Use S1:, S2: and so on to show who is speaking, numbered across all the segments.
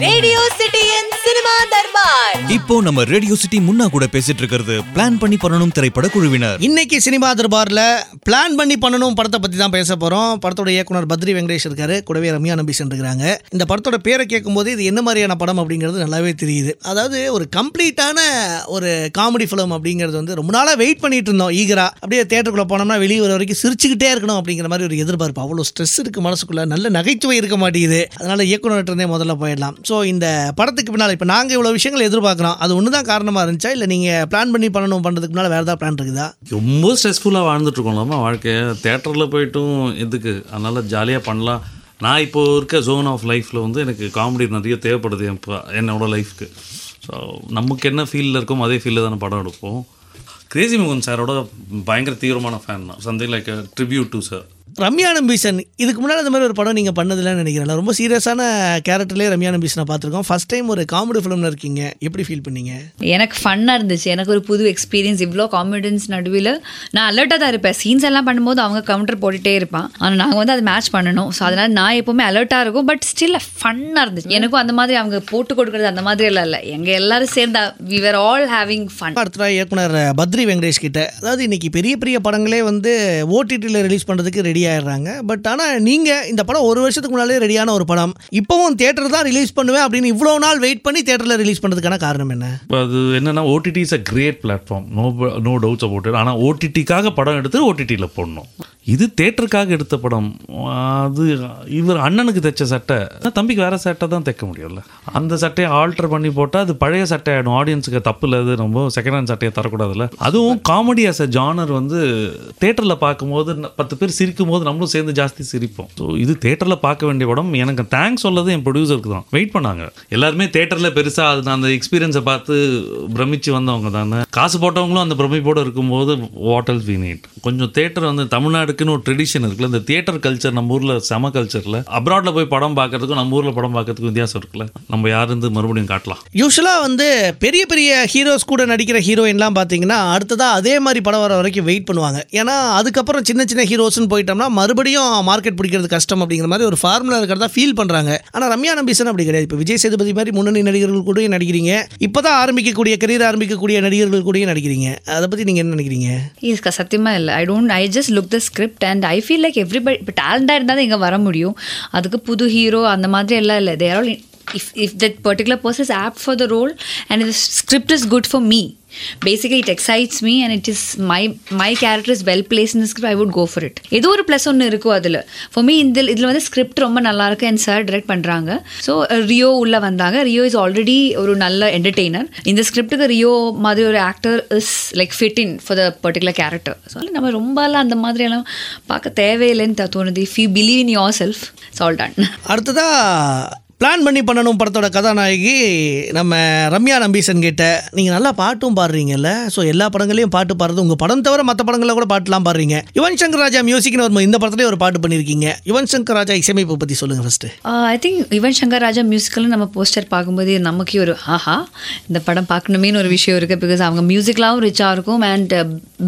S1: Radio சிட்டியின் cinema Darbar
S2: இப்போ நம்ம radio city முன்னா கூட பேசிட்டு இருக்கிறது பிளான் பண்ணி பண்ணணும் திரைப்பட குழுவினர்.
S3: இன்னைக்கு சினிமா தர்பார்ல பிளான் பண்ணி பண்ணணும் படத்தை பத்தி தான் பேச போறோம். படத்தோட இயக்குனர் பத்ரி வெங்கடேஷ் இருக்காரு. கூடவே ரம்யா நம்பீசன் இருக்காங்க இந்த படத்தோட பேரை கேட்கும்போது இது என்ன மாதிரியான படம் அப்படிங்கிறது நல்லாவே தெரியுது. அதாவது ஒரு கம்ப்ளீட்டான ஒரு காமெடி ஃபிலிம் அப்படிங்கிறது வந்து ரொம்ப நாளாக வெயிட் பண்ணிட்டு இருந்தோம் ஈகரா அப்படியே தேட்டருக்குள்ள போனோம்னா வெளியே வர வரைக்கும் சிரிச்சுக்கிட்டே இருக்கணும் அப்படிங்கிற மாதிரி ஒரு எதிர்பார்ப்பு. அவ்வளோ ஸ்ட்ரெஸ் இருக்கு மனசுக்குள்ள. நல்ல நகைச்சுவை இருக்க மாட்டேங்குது. அதனால இயக்குனர்கிட்ட இருந்தே முதல்ல போயிடலாம். ஸோ இந்த படத்துக்கு பின்னால் இப்போ நாங்கள் இவ்வளோ விஷயங்கள் எதிர்பார்க்குறோம். அது ஒன்று தான் காரணமாக இருந்துச்சா? இல்லை நீங்கள் பிளான் பண்ணி பண்ணணும் பண்ணுறதுக்கு முன்னால் வேறு ஏதாவது பிளான் இருக்குதா?
S4: ரொம்ப ஸ்ட்ரெஸ்ஃபுல்லாக வாழ்ந்துட்டுருக்கோம்லாமா வாழ்க்கையை தேட்டரில் போயிட்டும் எதுக்கு? அதனால் ஜாலியாக பண்ணலாம். நான் இப்போ இருக்க ஜோன் ஆஃப் லைஃப்பில் வந்து எனக்கு காமெடி நிறைய தேவைப்படுது என் இப்போ என்னோட லைஃப்க்கு ஸோ நமக்கு என்ன ஃபீலில் இருக்கோமோ அதே ஃபீலில் தானே படம் எடுப்போம். கிரேசி முகன் சாரோட பயங்கர தீவிரமான ஃபேன் தான். Something like tribute to sir
S3: Ramya Nambeesan இதுக்கு முன்னாடி இந்த மாதிரி ஒரு படம் நீங்கள் பண்ணதில்லன்னு நினைக்கிறேன். நான் ரொம்ப சீரியஸான கேரக்டர்லேயே ரம்யா நம்பீசனை பார்த்துருக்கோம். ஃபர்ஸ்ட் டைம் ஒரு காமெடி ஃபிலிமில் இருக்கீங்க. எப்படி ஃபீல் பண்ணீங்க?
S5: எனக்கு ஃபன்னாக இருந்துச்சு. எனக்கு ஒரு புது எக்ஸ்பீரியன்ஸ் இவ்வளோ கான்ஃபிடன்ஸ் நடுவில் நான் அலர்ட்டாக தான் இருப்பேன். சீன்ஸ் எல்லாம் பண்ணும்போது அவங்க கவுண்டர் போட்டுகிட்டே இருப்பான். ஆனால் நாங்கள் வந்து அதை மேட்ச் பண்ணணும். ஸோ அதனால் நான் எப்போவுமே அலர்ட்டாக இருக்கும். பட் ஸ்டில் ஃபன்னாக இருந்துச்சு. எனக்கும் அந்த மாதிரி அவங்க போட்டு கொடுக்குறது அந்த மாதிரி எல்லாம் இல்லை. எங்கள் எல்லாரும் சேர்ந்தா we were all having fun
S3: அடுத்த இயக்குனர் பத்ரி வெங்கடேஷ் கிட்ட அதாவது இன்னைக்கு பெரிய பெரிய படங்களே வந்து ஓடிடியில் ரிலீஸ் பண்ணுறதுக்கு ரெடி ஆயிடுறாங்க. பட் ஆனால் நீங்கள் இந்த படம் ஒரு வருஷத்துக்கு முன்னாலே ரெடியான ஒரு படம். இப்போவும் தேட்டர் தான் ரிலீஸ் பண்ணுவேன் அப்படின்னு இவ்வளோ நாள் வெயிட் பண்ணி தேட்டரில் ரிலீஸ் பண்ணுறதுக்கான காரணம் என்ன?
S4: இப்போ அது என்னென்னா OTT is a great platform no no doubts about ஆனால் ஓடிடிக்காக படம் எடுத்து ஓடிடியில் போடணும். இது தேட்டருக்காக எடுத்த படம். அது இவர் அண்ணனுக்கு தைச்ச சட்டை. தம்பிக்கு வேறு சட்டை தான் தைக்க முடியும்ல. அந்த சட்டையை ஆல்டர் பண்ணி போட்டால் அது பழைய சட்டை ஆகிடும் ஆடியன்ஸுக்கு தப்பு இல்லை அது ரொம்ப செகண்ட் ஹேண்ட் சட்டையை தரக்கூடாதுல்ல. அதுவும் காமெடி ஆஸ் அ ஜானர் வந்து தேட்டரில் பார்க்கும்போது பத்து பேர் சிரிக்கும் போது நம்மளும் சேர்ந்து ஜாஸ்தி சிரிப்போம். ஸோ இது தேட்டரில் பார்க்க வேண்டிய படம். எனக்கு தேங்க்ஸ் சொல்லது என் ப்ரொடியூசருக்கு தான். வெயிட் பண்ணாங்க. எல்லாருமே தேட்டரில் பெருசாக அது அந்த எக்ஸ்பீரியன்ஸை பார்த்து பிரமிச்சு வந்தவங்க தானே. காசு போட்டவங்களும் அந்த பிரமிப்போடு இருக்கும்போது வாட்டல் வி நீட் கொஞ்சம் தேட்டர் வந்து தமிழ்நாடு தமிழ்நாடுக்குன்னு ஒரு ட்ரெடிஷன் இருக்குல்ல. இந்த தியேட்டர் கல்ச்சர் நம்ம ஊரில் செம கல்ச்சரில் அப்ராடில் போய் படம் பார்க்கறதுக்கும் நம்ம ஊரில் படம் பார்க்கறதுக்கும் வித்தியாசம் இருக்குல்ல. நம்ம யாருந்து மறுபடியும் காட்டலாம்.
S3: யூஸ்வலாக வந்து பெரிய பெரிய ஹீரோஸ் கூட நடிக்கிற ஹீரோயின்லாம் பார்த்தீங்கன்னா அடுத்ததாக அதே மாதிரி படம் வர வரைக்கும் வெயிட் பண்ணுவாங்க. ஏன்னா அதுக்கப்புறம் சின்ன சின்ன ஹீரோஸ்னு போயிட்டோம்னா மறுபடியும் மார்க்கெட் பிடிக்கிறது கஷ்டம் அப்படிங்கிற மாதிரி ஒரு ஃபார்முலா இருக்கிறதா ஃபீல் பண்ணுறாங்க ஆனால் ரம்யா நம்பீசன் அப்படி கிடையாது. இப்போ விஜய் சேதுபதி மாதிரி முன்னணி நடிகர்கள் கூட நடிக்கிறீங்க. இப்போ தான் ஆரம்பிக்கக்கூடிய கரியர் ஆரம்பிக்கக்கூடிய நடிகர்கள் கூட நடிக்கிறீங்க. அதை பற்றி நீங்கள் என்ன நினைக்கிறீங்க?
S5: இஸ்கா சத்தியமாக இல்லை. I don't I just look the script and I feel like everybody இப்போ டேலண்டாக இருந்தால் தான் இங்கே வர முடியும். அதுக்கு புது ஹீரோ அந்த மாதிரி எல்லாம் இல்லை. There all if if that particular person is apt for the role and the script is good for me basically it excites me and it is my my character is well placed in script I would go for it ஏதோ ஒரு plus ஒன்று இருக்கும் அதில். For me இந்த இதில் வந்து script ரொம்ப நல்லா இருக்கு அண்ட் சார் டிரெக்ட் பண்ணுறாங்க ஸோ ரியோ உள்ளே வந்தாங்க. ரியோ இஸ் ஆல்ரெடி ஒரு நல்ல என்டர்டெய்னர் இந்த ஸ்கிரிப்டுக்கு ரியோ மாதிரி ஒரு actor is like fit in for the particular character so நம்ம ரொம்பலாம் அந்த மாதிரியெல்லாம் பார்க்க தேவையில்லைன்னு த- தோணுது. If you believe in yourself salt all
S3: அடுத்ததாக பிளான் பண்ணி பண்ணணும் படத்தோட கதாநாயகி. நம்ம ரம்யா நம்பீசன் கிட்ட. நீங்கள் நல்லா பாட்டும் பாடுறீங்கல்ல. ஸோ எல்லா படங்களையும் பாட்டு பாடுறது உங்கள் படம் தவிர மற்ற படங்களில் கூட பாட்டுலாம் பாடுறீங்க. யுவன் சங்கர் ராஜா மியூசிக்னு ஒரு இந்த படத்துலேயே ஒரு பாட்டு பண்ணியிருக்கீங்க யுவன் சங்கர் ராஜா இசையமைப்பு பற்றி சொல்லுங்கள் first
S5: I think Yuvan Shankar Raja மியூசிக்கல்னு நம்ம போஸ்டர் பார்க்கும்போது நமக்கே ஒரு ஆஹா இந்த படம் பார்க்கணுமேனு ஒரு விஷயம் இருக்குது பிகாஸ் அவங்க மியூசிக்லாவும் ரிச்சாக இருக்கும் and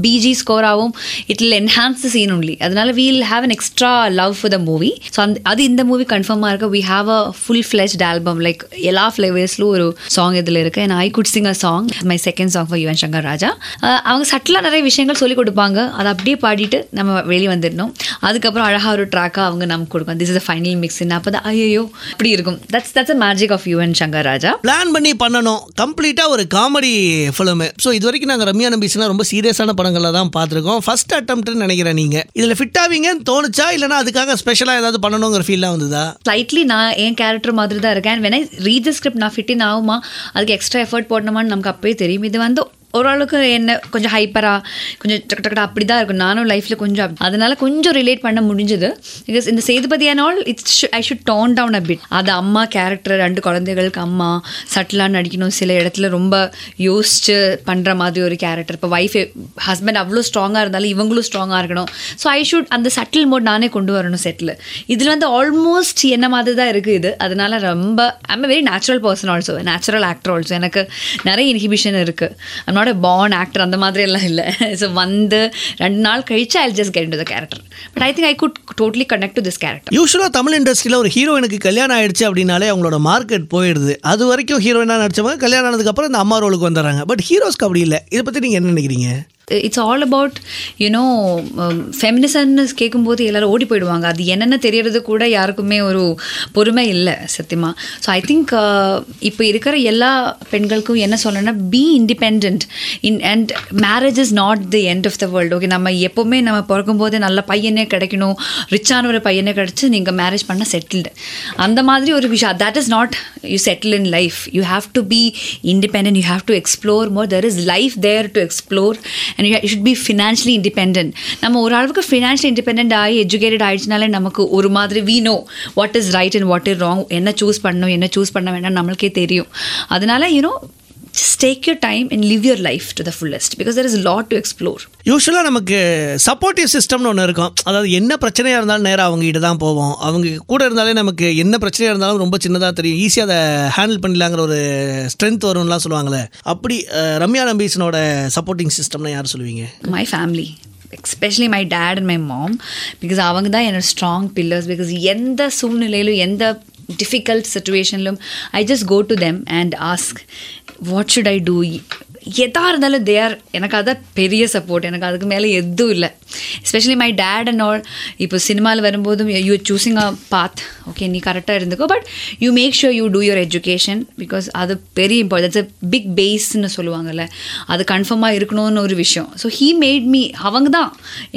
S5: BG ஸ்கோராகவும் it'll enhance the scene only அதனால we'll have an extra love for the movie so அந்த அது இந்த மூவி கன்ஃபார்மாக இருக்கு. We have a full fleshed album like எல்லா ஃப்ளேவர்ஸ்லும் ஒரு சாங் இதில் இருக்குது and I could sing a song my second song for Yuvan Shankar Raja அவங்க சட்டிலாக நிறைய விஷயங்கள் சொல்லிக் கொடுப்பாங்க. அதை அப்படியே பாடிட்டு நம்ம வெளியே வந்துடணும். அதுக்கப்புறம் அழகாக ஒரு ட்ராக்காக அவங்க நமக்கு கொடுக்கும். திஸ் இஸ் அ ஃபைனல் மிக்ஸ்ன்னு அப்போ தான் ஐயோ இப்படி இருக்கும். That's that's a magic of Yuvan Shankar Raja
S3: plan பண்ணி பண்ணணும். கம்ப்ளீட்டாக ஒரு காமெடி ஃபிலிமு ஸோ இது வரைக்கும் நாங்கள் ரம்யா நம்பீஸ்னா ரொம்ப சீரியஸான படங்களில் தான் பார்த்துருக்கோம் ஃபர்ஸ்ட் அட்டம்ப்ட்னு நினைக்கிறேன் நீங்கள் இதில் ஃபிட் ஆவீங்கன்னு தோணுச்சா? இல்லைனா அதுக்காக ஸ்பெஷலாக ஏதாவது பண்ணணுங்கிற ஃபீல்லாம் வந்ததா?
S5: ஸ்லைட்லி நான் என் கேரக்டர் மாதிரி தான் இருக்கேன் வேணா ஐ ரீட் ஸ்கிரிப்ட் நான் ஃபிட்டின் ஆகுமா? அதுக்கு எக்ஸ்ட்ரா எஃபர்ட் போடணுமான்னு நமக்கு அப்பவே தெரியும். இது வந்து ஓரளவுக்கு என்ன கொஞ்சம் ஹைப்பராக கொஞ்சம் டக்கு டக்கடா அப்படி தான் இருக்கும். நானும் லைஃப்பில் கொஞ்சம் அதனால் அதனால கொஞ்சம் ரிலேட் பண்ண முடிஞ்சது. பிகாஸ் இந்த சேதுபதியான all it's I should tone down a bit அது அம்மா கேரக்டர் ரெண்டு குழந்தைகளுக்கு அம்மா சட்டிலாக நடிக்கணும் சில இடத்துல ரொம்ப யோசிச்சு பண்ணுற மாதிரி ஒரு கேரக்டர் இப்போ ஒய்ஃப் ஹஸ்பண்ட் அவ்வளோ ஸ்ட்ராங்காக இருந்தாலும் இவங்களும் ஸ்ட்ராங்காக இருக்கணும். ஸோ ஐ ஷுட் அந்த சட்டில் மோட் நானே கொண்டு வரணும் செட்டில் இதில் வந்து ஆல்மோஸ்ட் என்ன மாதிரி தான் இருக்குது இது. அதனால ரொம்ப I'm very natural person also natural actor also எனக்கு நிறைய இன்ஹிபிஷன் இருக்குது நாட் அ பார்ன் ஆக்டர் அந்த மாதிரி எல்லாம் இல்லை. ஸோ வந்து ரெண்டு நாள் கழிச்சு I just get to the character but I think I could totally connect to this character
S3: யூஸ்வலாக தமிழ் இண்டஸ்ட்ரியில் ஒரு ஹீரோயினுக்கு கல்யாணம் ஆயிடுச்சு அப்படின்னாலே அவங்களோட மார்க்கெட் போயிடுது. அது வரைக்கும் ஹீரோயினாக நடிச்சவங்க கல்யாணம் ஆனதுக்கப்புறம் இந்த அம்மா ரோலுக்கு வந்துடுறாங்க. பட் ஹீரோஸ்க்கு அப்படி இல்லை. இதை பற்றி நீங்கள் என்ன நினைக்கிறீங்க?
S5: It's all about you know ஃபெமினிசம்னு um, கேட்கும்போது எல்லோரும் ஓடி போயிடுவாங்க. அது என்னென்ன தெரியறது கூட யாருக்குமே ஒரு பொறுமை இல்லை சத்தியமாக ஸோ ஐ திங்க் uh, இப்போ இருக்கிற எல்லா பெண்களுக்கும் என்ன சொல்லணும்னா be independent in and marriage is not the end of the world okay நம்ம எப்போவுமே நம்ம பிறக்கும்போது நல்ல பையனே கிடைக்கணும் ரிச்சான ஒரு பையனே கிடச்சி நீங்கள் மேரேஜ் பண்ண செட்டில்டு அந்த மாதிரி ஒரு விஷயம் that is not you settle in life you have to be independent you have to explore more there is life there to explore and you should be financially independent நம்ம ஒரு அளவுக்கு financially independent ஆகி educated ஆயிடுச்சுனாலே நமக்கு ஒரு மாதிரி we know what is right and what is wrong என்ன choose பண்ணணும் என்ன சூஸ் பண்ண வேண்டாம் நம்மளுக்கே தெரியும். அதனால you know just take your time and live your life to the fullest because there is a lot to explore.
S3: யூஸ்வலாக நமக்கு சப்போர்ட்டிவ் சிஸ்டம்னு ஒன்று இருக்கும். அதாவது என்ன பிரச்சனையாக இருந்தாலும் நேராக அவங்ககிட்ட தான் போவோம். அவங்க கூட இருந்தாலே நமக்கு என்ன பிரச்சனையாக இருந்தாலும் ரொம்ப சின்னதாக தெரியும். ஈஸியாக அதை ஹேண்டில் பண்ணிடலாங்கிற ஒரு ஸ்ட்ரென்த் வரும்லாம் சொல்லுவாங்களே அப்படி ரம்யா நம்பீசனோட சப்போர்ட்டிங் சிஸ்டம்னா யார் சொல்லுவீங்க?
S5: My family especially my dad and my mom because அவங்க தான் என்னோட ஸ்ட்ராங் பில்லர்ஸ் பிகாஸ் எந்த சூழ்நிலையிலும் எந்த difficult situationilum i just go to them and ask what should i do? எதாக இருந்தாலும் தேர் எனக்கு அதான் பெரிய சப்போர்ட் எனக்கு அதுக்கு மேலே எதுவும் இல்லை. Especially my dad and all இப்போ சினிமாவில் வரும்போதும் you choosing a path okay நீ கரெக்டாக இருந்துக்கோ but you make sure you do your education because அது பெரிய இம்பார்ட்டன்ஸ் அ பிக் பேஸ்ன்னு சொல்லுவாங்கல்ல. அது கன்ஃபார்மாக இருக்கணும்னு ஒரு விஷயம். ஸோ ஹீ மேட் மீ அவங்க தான்.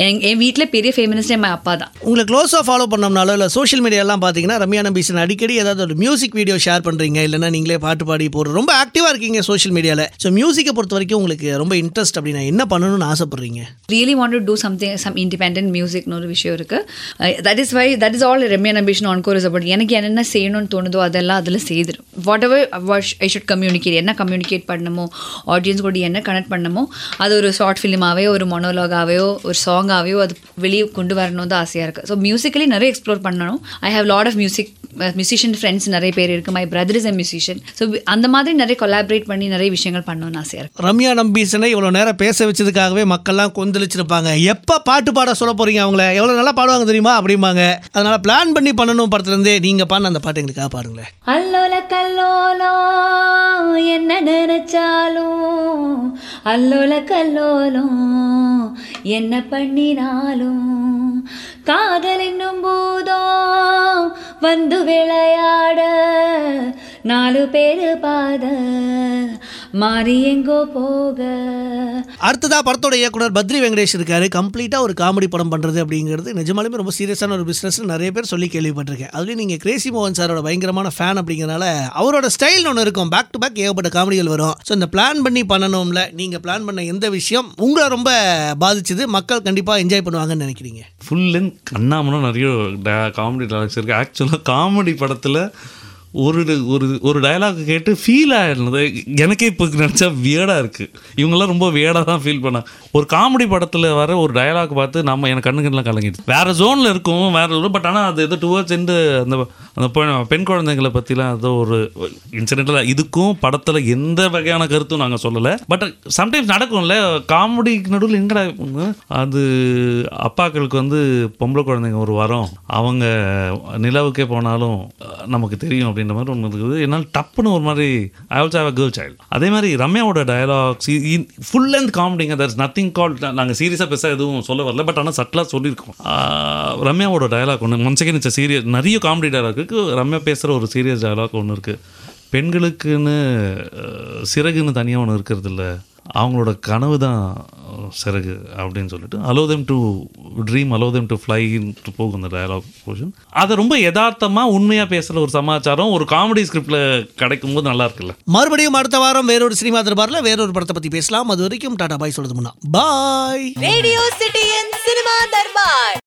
S5: என் என் வீட்டில் பெரிய ஃபேமிலிஸ்ட் என் அப்பா தான்.
S3: உங்களை க்ளோஸாக ஃபாலோ பண்ணோம்னாலோ இல்லை சோஷியல் மீடியாலாம் பார்த்தீங்கன்னா ரம்யா நம்பீசன் அடிக்கடி ஏதாவது ஒரு மியூசிக் வீடியோ ஷேர் பண்ணுறீங்க இல்லைன்னா நீங்களே பாட்டு பாடி போடுற ரொம்ப ஆக்டிவாக இருக்கீங்க சோஷியல் மீடியாவில் ஸோ மியூசிக்கை பொறுத்த வரைக்கும் உங்களுக்கு ரொம்ப இன்ட்ரெஸ்ட் அப்படின்னா என்ன பண்ணணும்னு ஆசைப்படுறீங்க?
S5: Really want to do something some independent மியூசிக்னு ஒரு விஷயம் இருக்குது that is why that is all Remya ambition on course about எனக்கு என்னென்ன செய்யணும்னு தோணுதோ அதெல்லாம் அதில் செய்திடும். Whatever I should communicate என்ன கம்யூனிகேட் பண்ணணுமோ ஆடியன்ஸ் கூட என்ன கனெக்ட் பண்ணணுமோ அது ஒரு ஷார்ட் ஃபிலிமாவே ஒரு மொனோலாகாவையோ ஒரு சாங்காவையோ அது வெளியே கொண்டு வரணும் தான் ஆசையாக இருக்குது ஸோ மியூசிக்கலி நிறைய எக்ஸ்ப்ளோர் பண்ணணும். I have lot of music musician friends நிறைய பேர் இருக்குது my brother is a musician so அந்த மாதிரி நிறைய கொலாபரேட் பண்ணி நிறைய விஷயங்கள் பண்ணணும்னு ஆசையாக இருக்குது
S3: ரம்யா நம்பீசனை இவ்வளோ நேரம் பேச வச்சதுக்காகவே மக்கள்லாம் கொந்தளிச்சிருப்பாங்க. எப்போ பாட்டு பாட சொல்ல போகிறீங்க அவங்கள? எவ்வளோ நல்லா பாடுவாங்க தெரியுமா? அப்படிம்பாங்க. அதனால் பிளான் பண்ணி பண்ணணும் படத்துலேருந்தே நீங்கள் பாடின அந்த பாட்டு எங்களுக்காக பாருங்களேன்.
S5: அல்லோல கல்லோலோ என்ன நினைச்சாலும். அல்லோல கல்லோலோ என்ன பண்ணினாலும். காதல் என்னும் வந்து விளையாட நாலு பேரு பாத. மாறி எங்கோ போக.
S3: அடுத்ததா படத்தோட இயக்குனர் பத்ரி வெங்கடேஷ் இருக்காரு. கம்ப்ளீட்டாக ஒரு காமெடி படம் பண்ணுறது அப்படிங்கிறது நிஜமாலுமே ரொம்ப சீரியஸான ஒரு பிஸ்னஸ் நிறைய பேர் சொல்லி கேள்விப்பட்டிருக்கேன். அதுலேயும் நீங்கள் கிரேசி மோகன் சாரோட பயங்கரமான ஃபேன் அப்படிங்கிறனால அவரோட ஸ்டைல் ஒன்று இருக்கும். பேக் டு பேக் ஏகப்பட்ட காமெடிகள் வரும். ஸோ இந்த பிளான் பண்ணி பண்ணணும்ல நீங்கள் பிளான் பண்ண எந்த விஷயம் உங்களை ரொம்ப பாதிச்சது? மக்கள் கண்டிப்பாக என்ஜாய் பண்ணுவாங்கன்னு நினைக்கிறீங்க.
S4: ஃபுல் லென்த் கண்ணாமலும் நிறைய காமெடி டைலாக்ஸ் இருக்குது ஆக்சுவலாக காமெடி படத்தில் ஒரு ஒரு ஒரு டயலாக் கேட்டு ஃபீல் ஆயிருந்தது. எனக்கே இப்போ நினச்சா வியர்டாக இருக்குது இவங்கெல்லாம் ரொம்ப வியர்டாக தான் ஃபீல் பண்ணாங்க ஒரு காமெடி படத்தில் வர ஒரு டயலாக் பார்த்து நம்ம எனக்கு கண்ணுக்கெல்லாம் கலங்கிடுது. வேறு ஜோனில் இருக்கும் வேறு பட் ஆனால் அது ஏதோ டுவர்ட்ஸ் எண்டு அந்த அந்த பெண் குழந்தைங்களை பற்றிலாம் ஏதோ ஒரு இன்சிடென்ட்டில் இதுக்கும் படத்தில் எந்த வகையான கருத்தும் நாங்கள் சொல்லலை. பட் சம்டைம்ஸ் நடக்கும்ல காமெடிக்கு நடுவில் எங்கடா அது அப்பாக்களுக்கு வந்து பொம்பளை குழந்தைங்க ஒரு வரம். அவங்க நிலவுக்கே போனாலும் நமக்கு தெரியும் அப்படின்னு அப்படின்ற மாதிரி ஒன்று இருக்குது. என்னால் டப்புன்னு ஒரு மாதிரி I also have a girl child அதே மாதிரி ரம்யாவோட டயலாக்ஸ் ஃபுல் லென்த் காமெடிங்க தர் இஸ் நத்திங் கால் நாங்கள் சீரியஸாக பெருசாக எதுவும் சொல்ல வரல பட் ஆனால் சட்டலாக சொல்லியிருக்கோம். ரம்யாவோட டயலாக் ஒன்று ஒன் செகண்ட் இட்ஸ் சீரியஸ் நிறைய காமெடி டயலாக் இருக்குது ரம்யா பேசுகிற ஒரு சீரியஸ் டயலாக் ஒன்று இருக்குது பெண்களுக்குன்னு சிறகுன்னு தனியாக ஒன்று இருக்கிறது இல்லை. அவங்களோட கனவு தான் சிறகு அப்படின்னு சொல்லிட்டு allow them to dream allow them to ஃப்ளைன்ட்டு போகும் அந்த டயலாக் போர்ஷன் அதை ரொம்ப யதார்த்தமாக உண்மையாக பேசுகிற ஒரு சமாச்சாரம் ஒரு காமெடி ஸ்கிரிப்டில் கிடைக்கும் போது நல்லா இருக்குல்ல.
S3: மறுபடியும் அடுத்த வாரம் வேறொரு சினிமா தர்பாரில் வேறொரு படத்தை பற்றி பேசலாம். அது வரைக்கும் டாடா பாய் சொல்றது முன்னா. பாய்.
S1: City in Cinema Darbar.